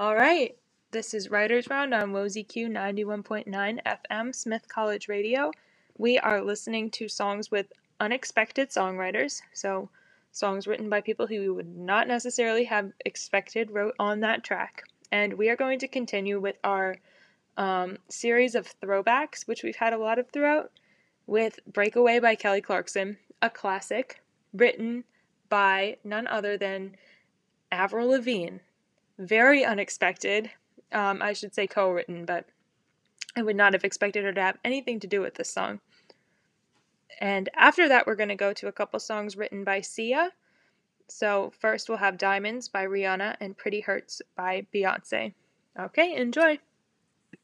All right. This is Writers Round on WOZQ 91.9 FM, Smith College Radio. We are listening to songs with unexpected songwriters, so songs written by people who we would not necessarily have expected wrote on that track. And we are going to continue with our um, series of throwbacks, which we've had a lot of throughout, with Breakaway by Kelly Clarkson, a classic written by none other than Avril Lavigne. Very unexpected. Um, I should say co written, but I would not have expected her to have anything to do with this song. And after that, we're going to go to a couple songs written by Sia. So, first we'll have Diamonds by Rihanna and Pretty Hurts by Beyonce. Okay, enjoy.